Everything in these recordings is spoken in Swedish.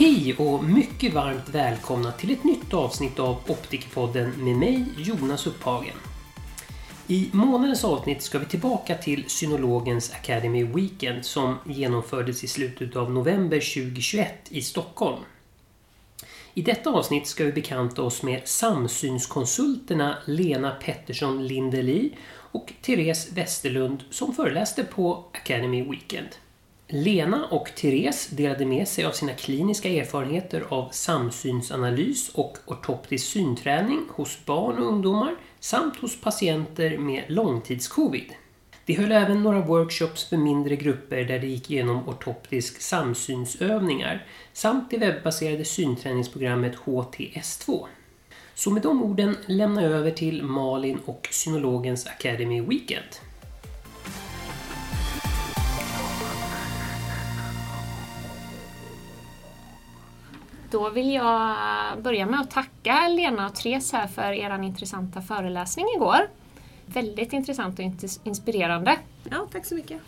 Hej och mycket varmt välkomna till ett nytt avsnitt av Optikerpodden med mig Jonas Upphagen. I månadens avsnitt ska vi tillbaka till Synologens Academy Weekend som genomfördes i slutet av november 2021 i Stockholm. I detta avsnitt ska vi bekanta oss med samsynskonsulterna Lena Pettersson Lindeli och Therese Westerlund som föreläste på Academy Weekend. Lena och Therese delade med sig av sina kliniska erfarenheter av samsynsanalys och ortoptisk synträning hos barn och ungdomar samt hos patienter med långtidscovid. De höll även några workshops för mindre grupper där de gick igenom ortoptisk samsynsövningar samt det webbaserade synträningsprogrammet HTS2. Så med de orden lämnar jag över till Malin och Synologens Academy Weekend. Då vill jag börja med att tacka Lena och Therese här för er intressanta föreläsning igår. Väldigt intressant och inspirerande. Ja, tack så mycket.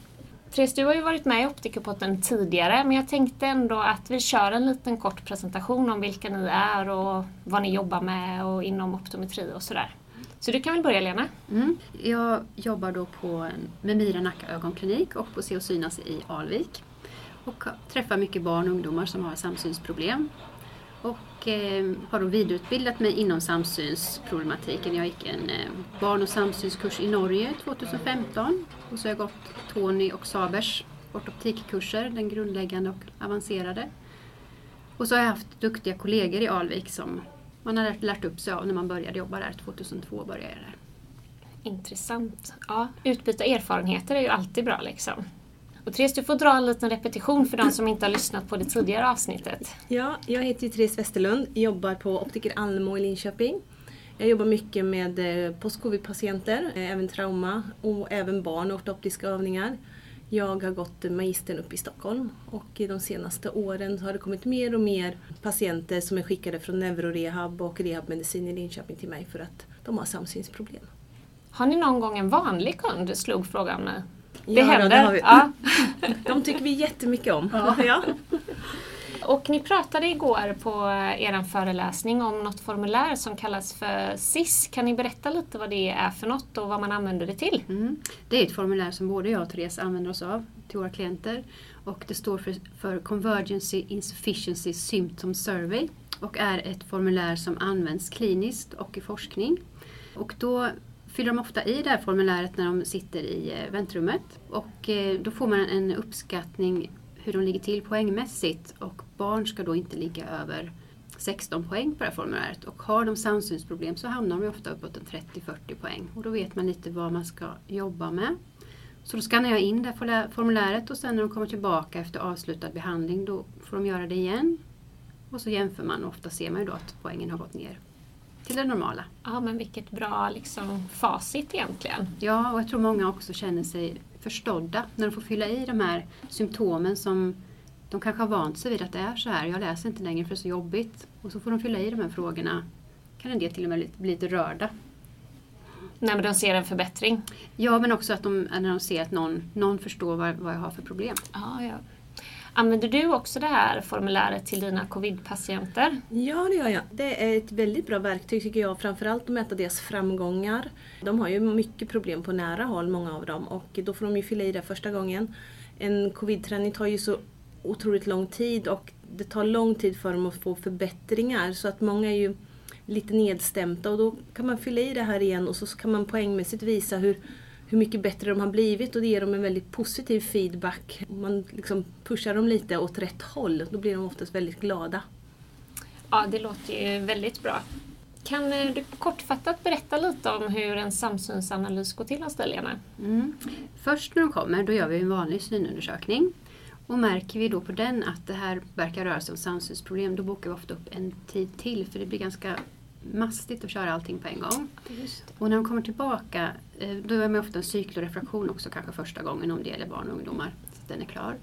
Therese, du har ju varit med i Optikerpotten tidigare men jag tänkte ändå att vi kör en liten kort presentation om vilka ni är och vad ni jobbar med och inom optometri och sådär. Så du kan väl börja Lena? Mm. Jag jobbar då på Memira Nacka ögonklinik och på Se och synas i Alvik. Och träffar mycket barn och ungdomar som har samsynsproblem och eh, har då vidareutbildat mig inom samsynsproblematiken. Jag gick en eh, barn och samsynskurs i Norge 2015 och så har jag gått Tony och Sabers ortoptikkurser, den grundläggande och avancerade. Och så har jag haft duktiga kollegor i Alvik som man har lärt, lärt upp sig av när man började jobba där. 2002 började jag där. Intressant. Ja, utbyta erfarenheter är ju alltid bra liksom. Och Therese, du får dra en liten repetition för de som inte har lyssnat på det tidigare avsnittet. Ja, jag heter Therese Westerlund, jobbar på Optiker Almo i Linköping. Jag jobbar mycket med eh, post-covid-patienter, eh, även trauma och även barn och ortoptiska övningar. Jag har gått magistern upp i Stockholm och i de senaste åren har det kommit mer och mer patienter som är skickade från neurorehab och rehabmedicin i Linköping till mig för att de har samsynsproblem. Har ni någon gång en vanlig kund? slog frågan mig. Det ja, händer? Det har vi. Ja. De tycker vi jättemycket om. Ja. ja. Och ni pratade igår på er föreläsning om något formulär som kallas för SIS. Kan ni berätta lite vad det är för något och vad man använder det till? Mm. Det är ett formulär som både jag och Therese använder oss av till våra klienter. Och det står för, för Convergency Insufficiency Symptom Survey och är ett formulär som används kliniskt och i forskning. Och då fyller de ofta i det här formuläret när de sitter i eh, väntrummet. Och eh, då får man en uppskattning hur de ligger till poängmässigt och barn ska då inte ligga över 16 poäng på det här formuläret. Och har de samsynsproblem så hamnar de ofta uppåt 30-40 poäng. Och då vet man lite vad man ska jobba med. Så då skannar jag in det här formuläret och sen när de kommer tillbaka efter avslutad behandling då får de göra det igen. Och så jämför man och ofta ser man ju då att poängen har gått ner till det normala. Ja, men vilket bra liksom, facit egentligen. Ja, och jag tror många också känner sig förstådda när de får fylla i de här symptomen som de kanske har vant sig vid att det är så här. Jag läser inte längre för det är så jobbigt. Och så får de fylla i de här frågorna. kan en del till och med bli lite rörda. När de ser en förbättring? Ja, men också att de, när de ser att någon, någon förstår vad, vad jag har för problem. Ja, ja. Använder du också det här formuläret till dina covidpatienter? Ja, det gör jag. Det är ett väldigt bra verktyg tycker jag, framförallt att mäta deras framgångar. De har ju mycket problem på nära håll, många av dem, och då får de ju fylla i det första gången. En covidträning tar ju så otroligt lång tid och det tar lång tid för dem att få förbättringar så att många är ju lite nedstämda och då kan man fylla i det här igen och så kan man poängmässigt visa hur hur mycket bättre de har blivit och det ger dem en väldigt positiv feedback. Om man liksom pushar dem lite åt rätt håll, då blir de oftast väldigt glada. Ja, det låter ju väldigt bra. Kan eh, du kortfattat berätta lite om hur en samsynsanalys går till hos Lena? Mm. Först när de kommer, då gör vi en vanlig synundersökning. Och märker vi då på den att det här verkar röra sig om samsynsproblem, då bokar vi ofta upp en tid till för det blir ganska mastigt att köra allting på en gång. Och när de kommer tillbaka, eh, då är man ofta en cykelrefraktion också kanske första gången om det gäller barn och ungdomar. Så att den är klar.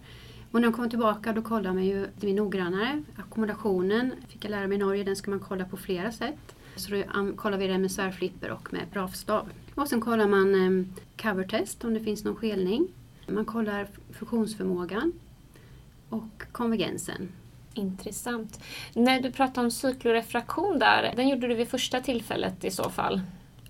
Och när de kommer tillbaka då kollar man ju lite noggrannare. Ackommodationen fick jag lära mig i Norge, den ska man kolla på flera sätt. Så då kollar vi den med svärflipper och med bravstav. Och sen kollar man eh, covertest om det finns någon skelning. Man kollar funktionsförmågan och konvergensen. Intressant. När du pratar om cyklorefraktion där, den gjorde du vid första tillfället i så fall?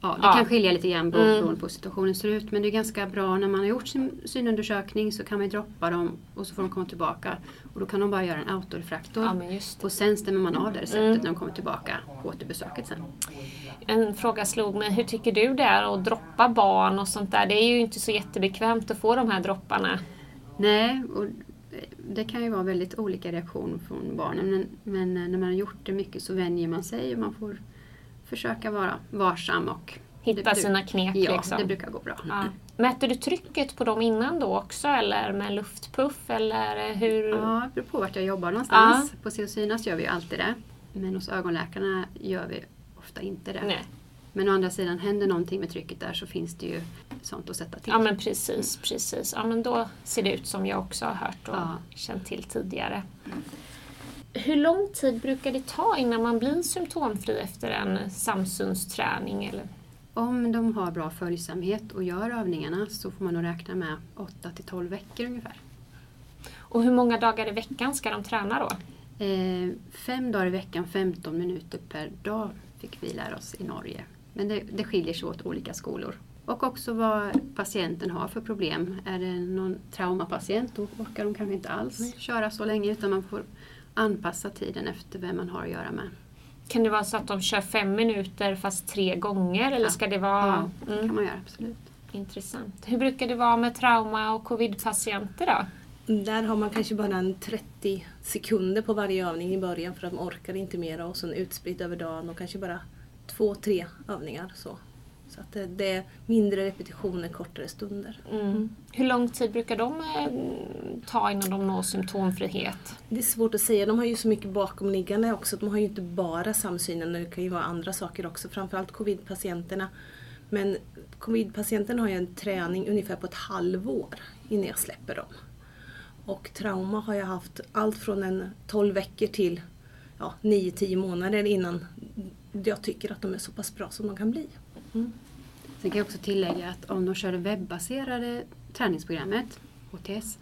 Ja, det Ja. kan skilja lite grann Mm. beroende på hur situationen ser ut. Men det är ganska bra när man har gjort sin synundersökning så kan man droppa dem och så får de komma tillbaka. Och då kan de bara göra en autorefraktor. Ja. Och sen stämmer man av det receptet Mm. när de kommer tillbaka på återbesöket sen. En fråga slog mig, hur tycker du det är att droppa barn och sånt där? Det är ju inte så jättebekvämt att få de här dropparna. Nej, och det kan ju vara väldigt olika reaktioner från barnen. Men, men när man har gjort det mycket så vänjer man sig och man får försöka vara varsam och Hitta det, sina knep Ja, liksom. det brukar gå bra. Ja. Mäter du trycket på dem innan då också eller med luftpuff eller hur? Ja, det beror på vart jag jobbar någonstans. På Synas gör vi ju alltid det. Men hos ögonläkarna gör vi ofta inte det. Nej. Men å andra sidan, händer någonting med trycket där så finns det ju sånt att sätta till. Ja men precis, precis. Ja men då ser det ut som jag också har hört och Ja. känt till tidigare. Hur lång tid brukar det ta innan man blir symptomfri efter en samsynsträning? Eller? Om de har bra följsamhet och gör övningarna så får man nog räkna med 8 till 12 veckor ungefär. Och hur många dagar i veckan ska de träna då? Eh, fem dagar i veckan, 15 minuter per dag fick vi lära oss i Norge. Men det, det skiljer sig åt olika skolor. Och också vad patienten har för problem. Är det någon traumapatient då orkar de kanske inte alls köra så länge utan man får anpassa tiden efter vem man har att göra med. Kan det vara så att de kör fem minuter fast tre gånger? Eller Ja. ska det vara... Ja, det Mm, kan man göra absolut. intressant. Hur brukar det vara med trauma och covidpatienter då? Där har man kanske bara en 30 sekunder på varje övning i början för att de orkar inte mera och sen utspritt över dagen och kanske bara två, tre övningar. Så, så att det, det är mindre repetitioner, kortare stunder. Mm. Hur lång tid brukar de eh, ta innan de når symptomfrihet? Det är svårt att säga, de har ju så mycket bakomliggande också. De har ju inte bara samsynen, det kan ju vara andra saker också. Framförallt covid-patienterna. Men covid-patienterna har ju en träning ungefär på ett halvår innan jag släpper dem. Och trauma har jag haft allt från en 12 veckor till ja, 9-10 månader innan jag tycker att de är så pass bra som de kan bli. Sen kan jag också tillägga att om de kör det webbaserade träningsprogrammet, HTS,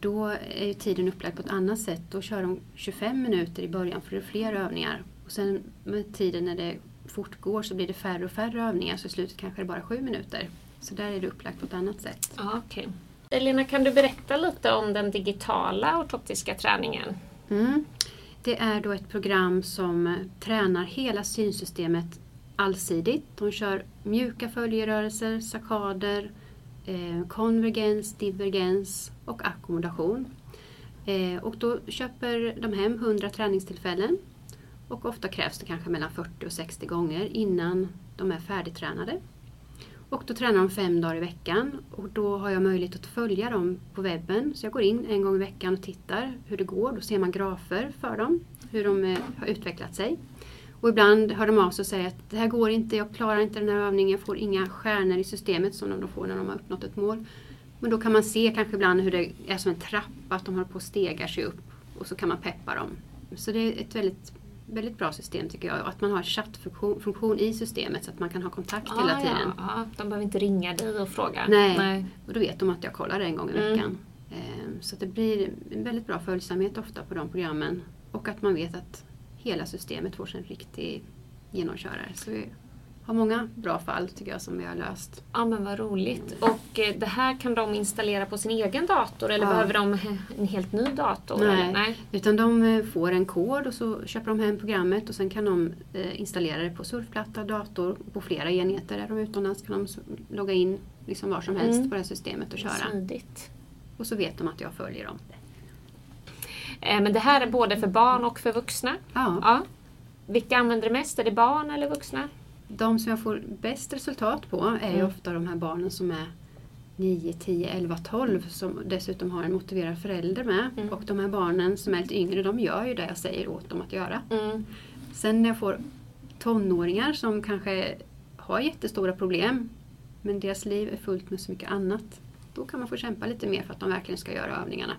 då är ju tiden upplagd på ett annat sätt. Då kör de 25 minuter i början för det är fler övningar. Och sen med tiden när det fortgår så blir det färre och färre övningar så i slutet kanske det bara är 7 minuter. Så där är det upplagt på ett annat sätt. Ja, okej. Elena, kan du berätta lite om den digitala ortoptiska träningen? Mm. Det är då ett program som tränar hela synsystemet allsidigt. De kör mjuka följerörelser, sackader, eh, konvergens, divergens och ackommodation. Eh, och då köper de hem 100 träningstillfällen och ofta krävs det kanske mellan 40 och 60 gånger innan de är färdigtränade. Och då tränar de fem dagar i veckan och då har jag möjlighet att följa dem på webben. Så jag går in en gång i veckan och tittar hur det går. Då ser man grafer för dem, hur de eh, har utvecklat sig. Och ibland hör de av sig och säger att det här går inte, jag klarar inte den här övningen, jag får inga stjärnor i systemet som de då får när de har uppnått ett mål. Men då kan man se kanske ibland hur det är som en trappa, att de håller på att stegar sig upp och så kan man peppa dem. Så det är ett väldigt, väldigt bra system tycker jag. Att man har chattfunktion funktion i systemet så att man kan ha kontakt hela Ah, tiden. Ja, ja, de behöver inte ringa dig och fråga. Nej. Och då vet de att jag kollar en gång i Mm. veckan. Ehm, Så det blir en väldigt bra följsamhet ofta på de programmen. Och att man vet att hela systemet får sig en riktig genomkörare. Så har många bra fall tycker jag som vi har löst. Ja men vad roligt. Och eh, det här kan de installera på sin egen dator eller Ja. behöver de en helt ny dator? Nej. Nej. Utan de eh, får en kod och så köper de hem programmet och sen kan de eh, installera det på surfplatta, dator, på flera enheter. Är de utomlands kan de logga in liksom var som helst Mm. på det här systemet och köra. Smidigt. Och så vet de att jag följer dem. Eh, Men det här är både för barn och för vuxna? Ja. Ja. Vilka använder det mest? Är det barn eller vuxna? De som jag får bäst resultat på är Mm. ofta de här barnen som är 9, 10, 11, 12 som dessutom har en motiverad förälder med. Mm. Och de här barnen som är lite yngre de gör ju det jag säger åt dem att göra. Mm. Sen när jag får tonåringar som kanske har jättestora problem men deras liv är fullt med så mycket annat. Då kan man få kämpa lite mer för att de verkligen ska göra övningarna.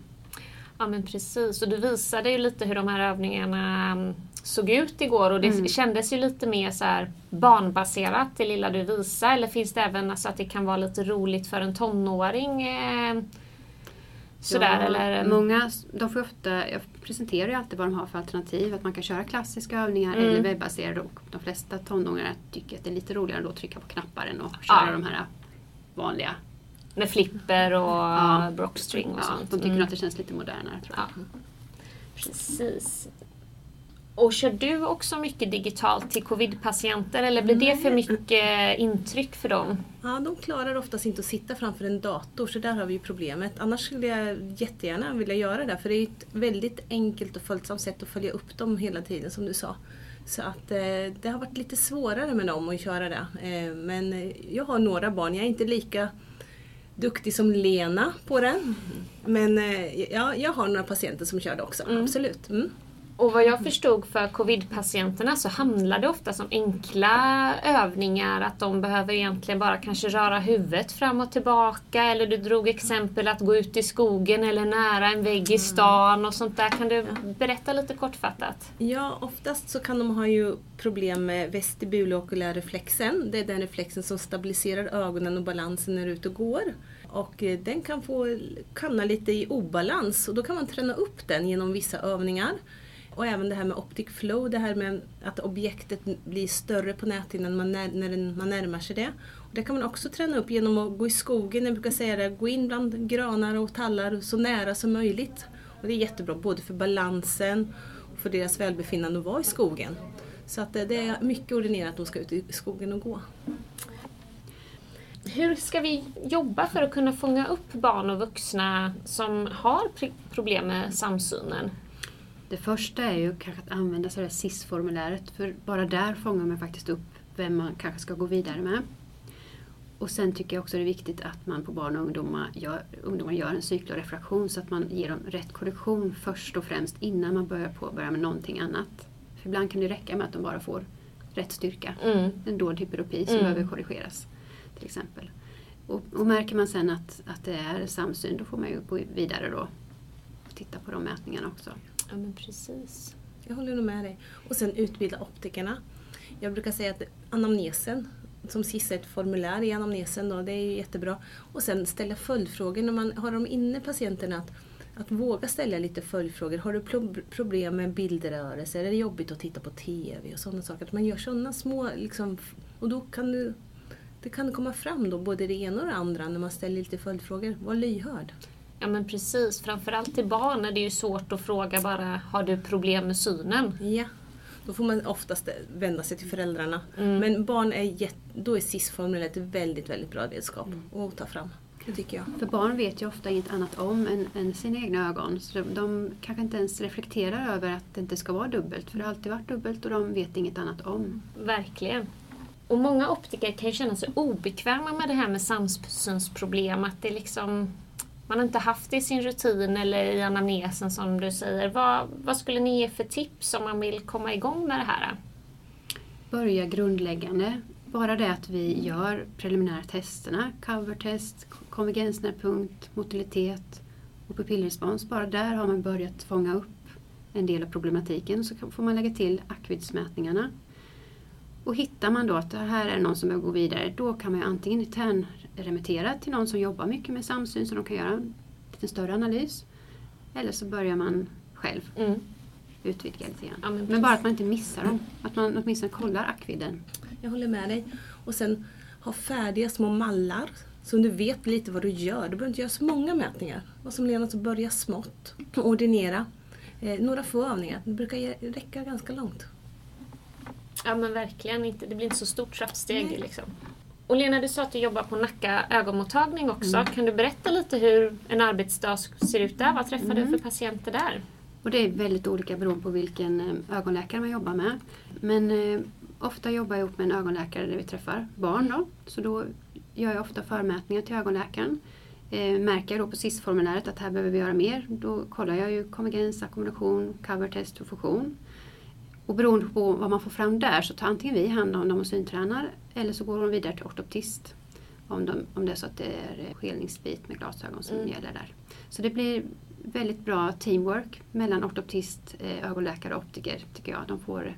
Ja men precis, och du visade ju lite hur de här övningarna mm, såg ut igår och det Mm. kändes ju lite mer så här barnbaserat det lilla du visade. Eller finns det även så att det kan vara lite roligt för en tonåring? Eh, Sådär, eller? Många, de får ofta, jag presenterar ju alltid vad de har för alternativ. Att man kan köra klassiska övningar Mm. eller webbaserade och de flesta tonåringar tycker att det är lite roligare att trycka på knappar än att köra Ja. de här vanliga. Med flipper och Ja. brockstring och Ja, sånt. de tycker Mm. att det känns lite modernare tror jag. Ja. Precis. Och kör du också mycket digitalt till covid-patienter eller blir det för mycket intryck för dem? Ja, de klarar oftast inte att sitta framför en dator så där har vi ju problemet. Annars skulle jag jättegärna vilja göra det för det är ett väldigt enkelt och följsamt sätt att följa upp dem hela tiden som du sa. Så att eh, det har varit lite svårare med dem att köra det. Eh, men jag har några barn, jag är inte lika duktig som Lena på det. Men eh, ja, jag har några patienter som kör det också, absolut. Mm. Och vad jag förstod för covid-patienterna så handlar det ofta om enkla övningar, att de behöver egentligen bara kanske röra huvudet fram och tillbaka eller du drog exempel att gå ut i skogen eller nära en vägg i stan och sånt där. Kan du berätta lite kortfattat? Ja, oftast så kan de ha ju problem med vestibulokulär reflexen. Det är den reflexen som stabiliserar ögonen och balansen när du är ute och går. Och eh, den kan få hamna lite i obalans och då kan man träna upp den genom vissa övningar. Och även det här med optic flow, det här med att objektet blir större på näthinnan man när, när man närmar sig det. Och det kan man också träna upp genom att gå i skogen, jag brukar säga det, gå in bland granar och tallar så nära som möjligt. Och det är jättebra både för balansen och för deras välbefinnande att vara i skogen. Så att eh, det är mycket ordinerat att de ska ut i skogen och gå. Hur ska vi jobba för att kunna fånga upp barn och vuxna som har problem med samsynen? Det första är ju kanske att använda sig av SIS-formuläret för bara där fångar man faktiskt upp vem man kanske ska gå vidare med. Och sen tycker jag också det är viktigt att man på barn och ungdomar gör, ungdomar gör en cykelrefraktion så att man ger dem rätt korrektion först och främst innan man börjar påbörja med någonting annat. För ibland kan det räcka med att de bara får rätt styrka. Mm. En dold hyperopi som Mm. behöver korrigeras till exempel. Och, och märker man sen att, att det är samsyn då får man ju gå vidare då och titta på de mätningarna också. Ja men precis. Jag håller nog med dig. Och sen utbilda optikerna. Jag brukar säga att anamnesen, som sist är ett formulär i anamnesen, då, det är ju jättebra. Och sen ställa följdfrågor när man har de inne patienterna. Att, att våga ställa lite följdfrågor. Har du problem med bildrörelser? Är det jobbigt att titta på TV? och sådana saker. Att man gör sådana små, liksom, och då kan du det kan komma fram då, både det ena och det andra, när man ställer lite följdfrågor. Var lyhörd. Ja men precis, framförallt till barn är det ju svårt att fråga bara har du problem med synen? Ja, då får man oftast vända sig till föräldrarna. Mm. Men barn är då är SIS-formuläret ett väldigt, väldigt bra redskap att ta fram. Det tycker jag. För barn vet ju ofta inget annat om än, än sina egna ögon. Så de, de kanske inte ens reflekterar över att det inte ska vara dubbelt. För det har alltid varit dubbelt och de vet inget annat om. Verkligen. Och många optiker kan ju känna sig obekväma med det här med samsynsproblem. Att det liksom, man har inte haft det i sin rutin eller i anamnesen som du säger. Vad, vad skulle ni ge för tips om man vill komma igång med det här? Börja grundläggande. Bara det att vi gör preliminära testerna, covertest, konvergensnärpunkt, motilitet och pupillrespons. Bara där har man börjat fånga upp en del av problematiken. Så får man lägga till akvidsmätningarna. Och hittar man då att det här är någon som behöver gå vidare, då kan man ju antingen internremittera till någon som jobbar mycket med samsyn så de kan göra en lite större analys. Eller så börjar man själv Mm. utvidga lite grann. Ja, men men, bara att man inte missar dem. Att man åtminstone kollar akviden. Jag håller med dig. Och sen ha färdiga små mallar så du vet lite vad du gör. Du behöver inte göra så många mätningar. Vad som Lena så börja smått. Ordinera. Eh, några få övningar. Det brukar räcka ganska långt. Ja men verkligen inte. Det blir inte så stort trappsteg Nej. liksom. Och Lena, du sa att du jobbar på Nacka ögonmottagning också. Mm. Kan du berätta lite hur en arbetsdag ser ut där? Vad träffar du Mm. för patienter där? Och det är väldigt olika beroende på vilken eh, ögonläkare man jobbar med. Men eh, ofta jobbar jag ihop med en ögonläkare där vi träffar barn. Då. Så då gör jag ofta förmätningar till ögonläkaren. Eh, märker jag då på SIS-formuläret att här behöver vi göra mer, då kollar jag ju konvergens, ackommodation, covertest och fusion. Och beroende på vad man får fram där så tar antingen vi hand om dem och syntränar eller så går de vidare till ortoptist. Om, de, om det är så att det är skelningsbit med glasögon som Mm. gäller där. Så det blir väldigt bra teamwork mellan ortoptist, eh, ögonläkare och optiker tycker jag. De får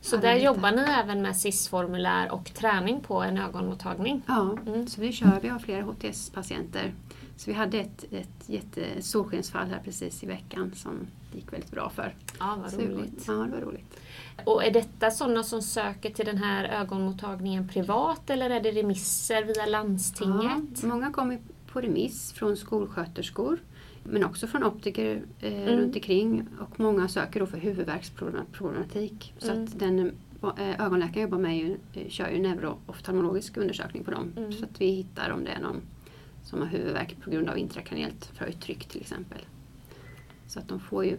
Så där bitar. jobbar ni även med SIS-formulär och träning på en ögonmottagning? Ja, Mm. så vi kör. Vi har flera HTS-patienter. Så vi hade ett, ett jätte solskensfall här precis i veckan som det gick väldigt bra för. Ja, vad Så roligt. Ja, det var roligt. Och är detta sådana som söker till den här ögonmottagningen privat eller är det remisser via landstinget? Ja, många kommer på remiss från skolsköterskor men också från optiker eh, Mm. runt omkring och många söker då för huvudvärksproblematik. Så Mm. att den eh, ögonläkaren jobbar med ju, eh, kör ju neurooftalmologisk undersökning på dem. Mm. Så att vi hittar om det är någon som har huvudvärk på grund av intrakraniellt förhöjt tryck till exempel. Så att de får ju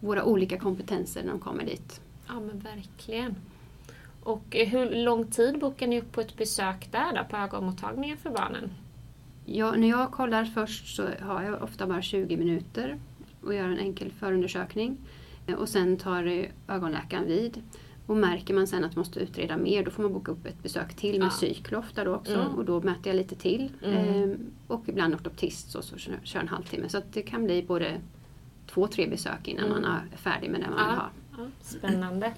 våra olika kompetenser när de kommer dit. Ja men verkligen. Och hur lång tid bokar ni upp på ett besök där då, på ögonmottagningen för barnen? Ja, när jag kollar först så har jag ofta bara 20 minuter och gör en enkel förundersökning. Eh, Och sen tar ögonläkaren vid. Och märker man sen att man måste utreda mer då får man boka upp ett besök till med Ja. psyklo ofta då också. Mm. Och då mäter jag lite till. Mm. Eh, och ibland ortoptist så, så kör en halvtimme. Så det kan bli både två, tre besök innan Mm. man är färdig med det man Ja. vill ha. Ja, spännande.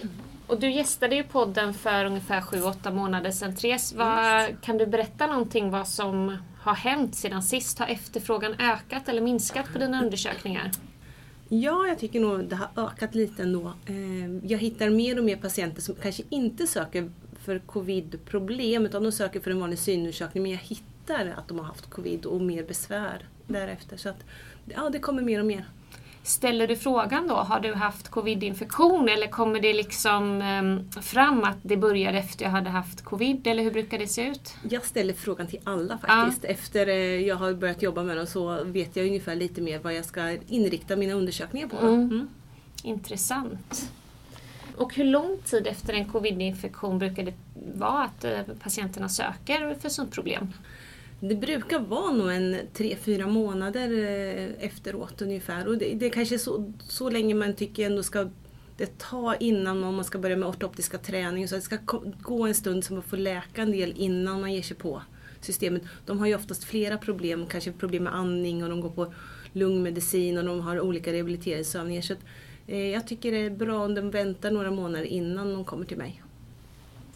Och du gästade ju podden för ungefär 7-8 månader sedan Therese. Vad, kan du berätta någonting vad som har hänt sedan sist? Har efterfrågan ökat eller minskat på dina undersökningar? Ja, jag tycker nog det har ökat lite ändå. Eh, Jag hittar mer och mer patienter som kanske inte söker för covid-problem utan de söker för en vanlig synundersökning men jag hittar att de har haft covid och mer besvär därefter. Så att, ja, det kommer mer och mer. Ställer du frågan då, har du haft covid-infektion eller kommer det liksom em, fram att det började efter jag hade haft covid eller hur brukar det se ut? Jag ställer frågan till alla faktiskt. Efter eh, jag har börjat jobba med dem så vet jag ungefär lite mer vad jag ska inrikta mina undersökningar på. Mm. Mm. Intressant. Och hur lång tid efter en covid-infektion brukar det vara att eh, patienterna söker för synproblem? Det brukar vara nog en tre fyra månader eh, efteråt ungefär. Och det, det är kanske så, så länge man tycker ändå ska det ta innan man ska börja med ortoptiska träning. Så det ska gå en stund så man får läka en del innan man ger sig på systemet. De har ju oftast flera problem, kanske problem med andning och de går på lungmedicin och de har olika rehabiliteringsövningar. Så att, eh, jag tycker det är bra om de väntar några månader innan de kommer till mig.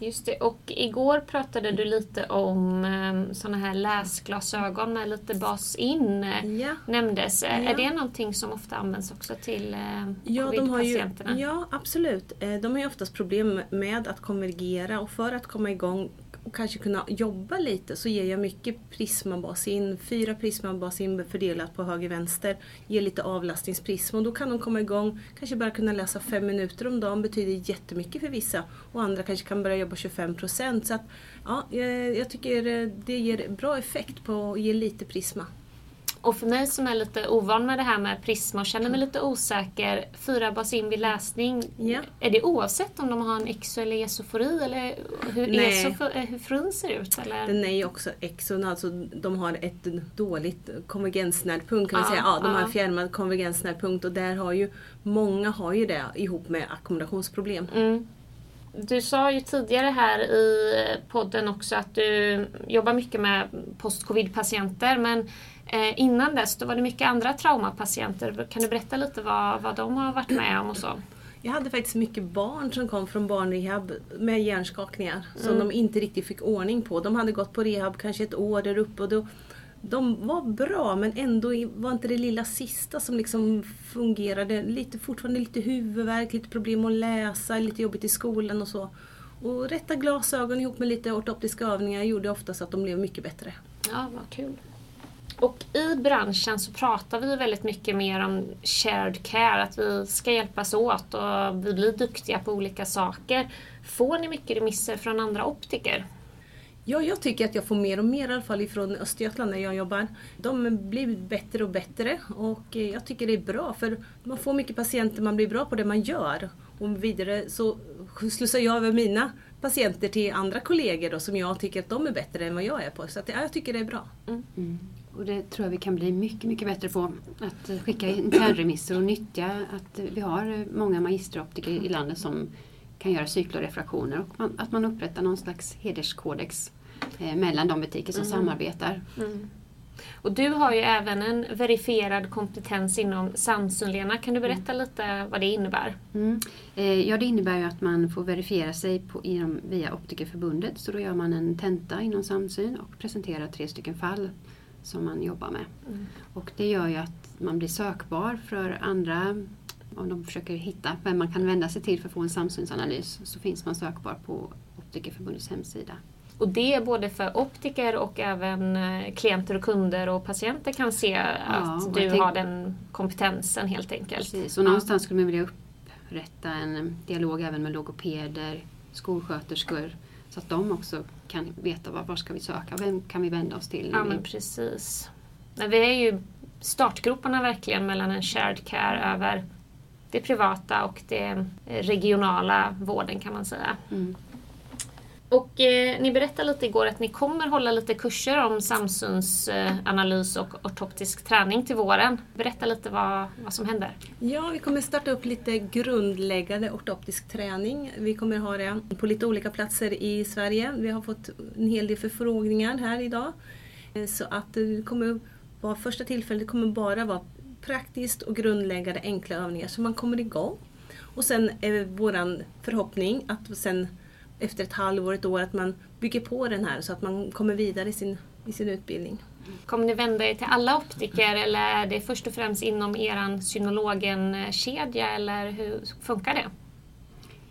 Just det, och igår pratade du lite om eh, sådana här läsglasögon med lite bas in. eh, Ja. Nämndes. Ja. Är det någonting som ofta används också till eh, Ja, covid-patienterna? ja, absolut. Eh, De har ju oftast problem med att konvergera och för att komma igång och kanske kunna jobba lite så ger jag mycket prismabas in. Fyra prismabas in fördelat på höger vänster. Ger lite avlastningsprisma och då kan de komma igång. Kanske bara kunna läsa fem minuter om dagen betyder jättemycket för vissa. Och andra kanske kan börja jobba 25 procent. Så att, ja, eh, jag tycker eh, det ger bra effekt på att ge lite prisma. Och för mig som är lite ovan med det här med prisma och känner mig lite osäker, fyra bas in vid läsning, Ja. är det oavsett om de har en exo eller esofori eller hur Nej. esoforin ser ut? Eller? Den är ju också exon, alltså de har ett dåligt konvergensnärpunkt kan man Ja, säga. Ja, de har ja. en fjärmad konvergensnärpunkt och där har ju många har ju det ihop med ackumulationsproblem. Mm. Du sa ju tidigare här i podden också att du jobbar mycket med post-covid-patienter men eh, innan dess då var det mycket andra traumapatienter. Kan du berätta lite vad, vad de har varit med om och så? Jag hade faktiskt mycket barn som kom från barnrehab med hjärnskakningar som Mm. de inte riktigt fick ordning på. De hade gått på rehab kanske ett år där uppe och då, de var bra men ändå var inte det lilla sista som liksom fungerade. Lite, fortfarande lite huvudvärk, lite problem att läsa, lite jobbigt i skolan och så. Och rätta glasögon ihop med lite ortoptiska övningar gjorde oftast att de blev mycket bättre. Ja, vad kul. Och i branschen så pratar vi väldigt mycket mer om shared care, att vi ska hjälpas åt och vi blir duktiga på olika saker. Får ni mycket remisser från andra optiker? Ja, jag tycker att jag får mer och mer i alla fall ifrån Östergötland när jag jobbar. De blir bättre och bättre och jag tycker det är bra för man får mycket patienter, man blir bra på det man gör. Och vidare så slussar jag över mina patienter till andra kollegor då, som jag tycker att de är bättre än vad jag är på. Så att, ja, jag tycker det är bra. Mm. Och det tror jag vi kan bli mycket, mycket bättre på. Att skicka internremisser och nyttja att vi har många magisteroptiker i landet som kan göra cyklorefraktioner och man, att man upprättar någon slags hederskodex eh, mellan de butiker som Mm. samarbetar. Mm. Och du har ju även en verifierad kompetens inom Samsung, Lena. Kan du berätta lite vad det innebär? Mm. Eh, ja, det innebär ju att man får verifiera sig på, inom, via Optikerförbundet. Så då gör man en tenta inom samsyn och presenterar tre stycken fall som man jobbar med. Mm. Och det gör ju att man blir sökbar för andra om de försöker hitta vem man kan vända sig till för att få en samsynsanalys så finns man sökbar på Optikerförbundets hemsida. Och det är både för optiker och även eh, klienter och kunder och patienter kan se att och du har den kompetensen helt enkelt. Precis, och någonstans skulle man vilja upprätta en dialog även med logopeder, skolsköterskor så att de också kan veta var, var ska vi söka, vem kan vi vända oss till? Ja vi- men precis. Nej, Vi är ju startgroparna verkligen mellan en shared care över det privata och det regionala vården kan man säga. Mm. Och eh, ni berättade lite igår att ni kommer hålla lite kurser om samsynsanalys eh, analys och ortoptisk träning till våren. Berätta lite vad, vad som händer. Ja, vi kommer starta upp lite grundläggande ortoptisk träning. Vi kommer ha det på lite olika platser i Sverige. Vi har fått en hel del förfrågningar här idag. Eh, så att det kommer vara första tillfället kommer bara vara praktiskt och grundläggande enkla övningar så man kommer igång. Och sen är vår förhoppning att sen efter ett halvår, ett år, att man bygger på den här så att man kommer vidare i sin, i sin utbildning. Kommer ni vända er till alla optiker eller är det först och främst inom eran synologen-kedja eller hur funkar det?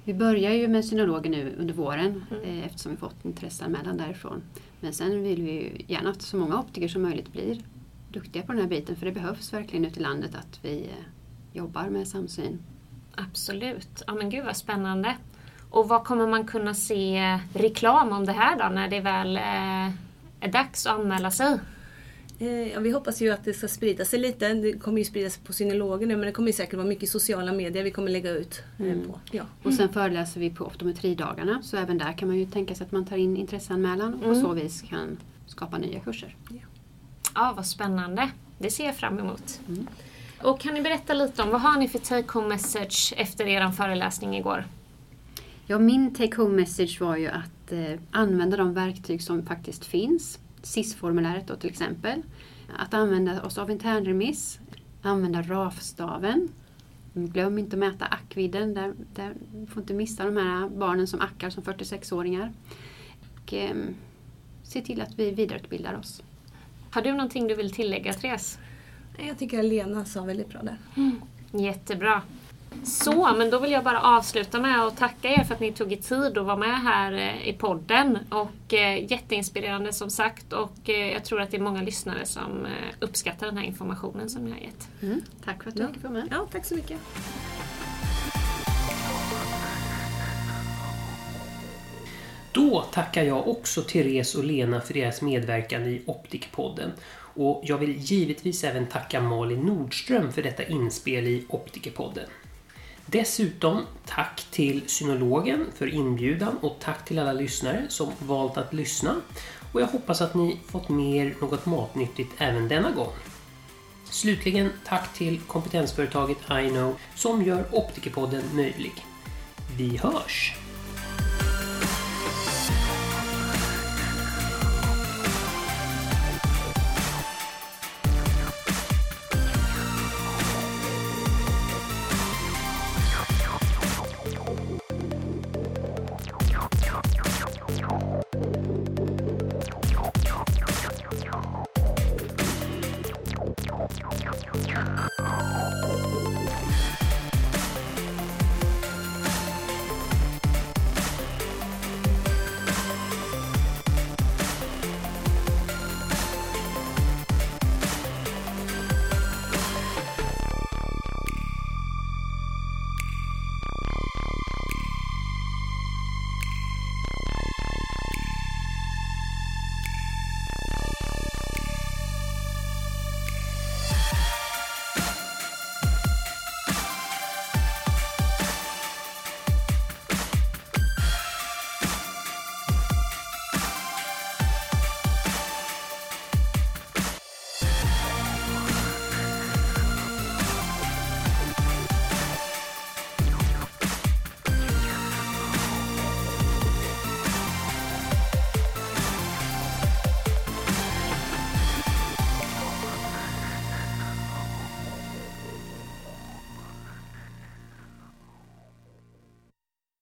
Vi börjar ju med synologer nu under våren Mm. eh, eftersom vi fått intresseanmälan därifrån. Men sen vill vi ju gärna att så många optiker som möjligt blir duktiga på den här biten för det behövs verkligen ute i landet att vi eh, jobbar med samsyn. Absolut. Ja men gud vad spännande. Och vad kommer man kunna se reklam om det här då när det väl eh, är dags att anmäla sig? Eh, Ja, vi hoppas ju att det ska sprida sig lite. Det kommer ju sprida sig på synologer nu men det kommer säkert vara mycket sociala medier vi kommer lägga ut eh, Mm. på. Ja. Och sen föreläser vi på optometridagarna så även där kan man ju tänka sig att man tar in intresseanmälan och på Mm. så vis kan skapa nya kurser. Ja, vad spännande. Det ser jag fram emot. Mm. Och kan ni berätta lite om vad har ni för take-home message efter er föreläsning igår? Ja, min take-home message var ju att eh, använda de verktyg som faktiskt finns. SIS-formuläret då till exempel. Att använda oss av internremiss. Använda RAF-staven. Glöm inte att mäta ackvidden. Där, där, får inte missa de här barnen som ackar som 46-åringar. Och, ehm, se till att vi vidareutbildar oss. Har du någonting du vill tillägga Therese? Jag tycker att Lena sa väldigt bra där. Jättebra. Så, men då vill jag bara avsluta med att tacka er för att ni tog er tid att vara med här eh, i podden. Och eh, jätteinspirerande som sagt och eh, jag tror att det är många lyssnare som uppskattar den här informationen som ni har gett. Mm. Tack för att du Ja. fick vara med. Ja, tack så mycket. Då tackar jag också Therese och Lena för deras medverkan i Optikpodden. Och jag vill givetvis även tacka Malin Nordström för detta inspel i Optikerpodden. Dessutom tack till Synologen för inbjudan och tack till alla lyssnare som valt att lyssna. Och jag hoppas att ni fått med er något matnyttigt även denna gång. Slutligen tack till kompetensföretaget iKnow som gör Optikerpodden möjlig. Vi hörs!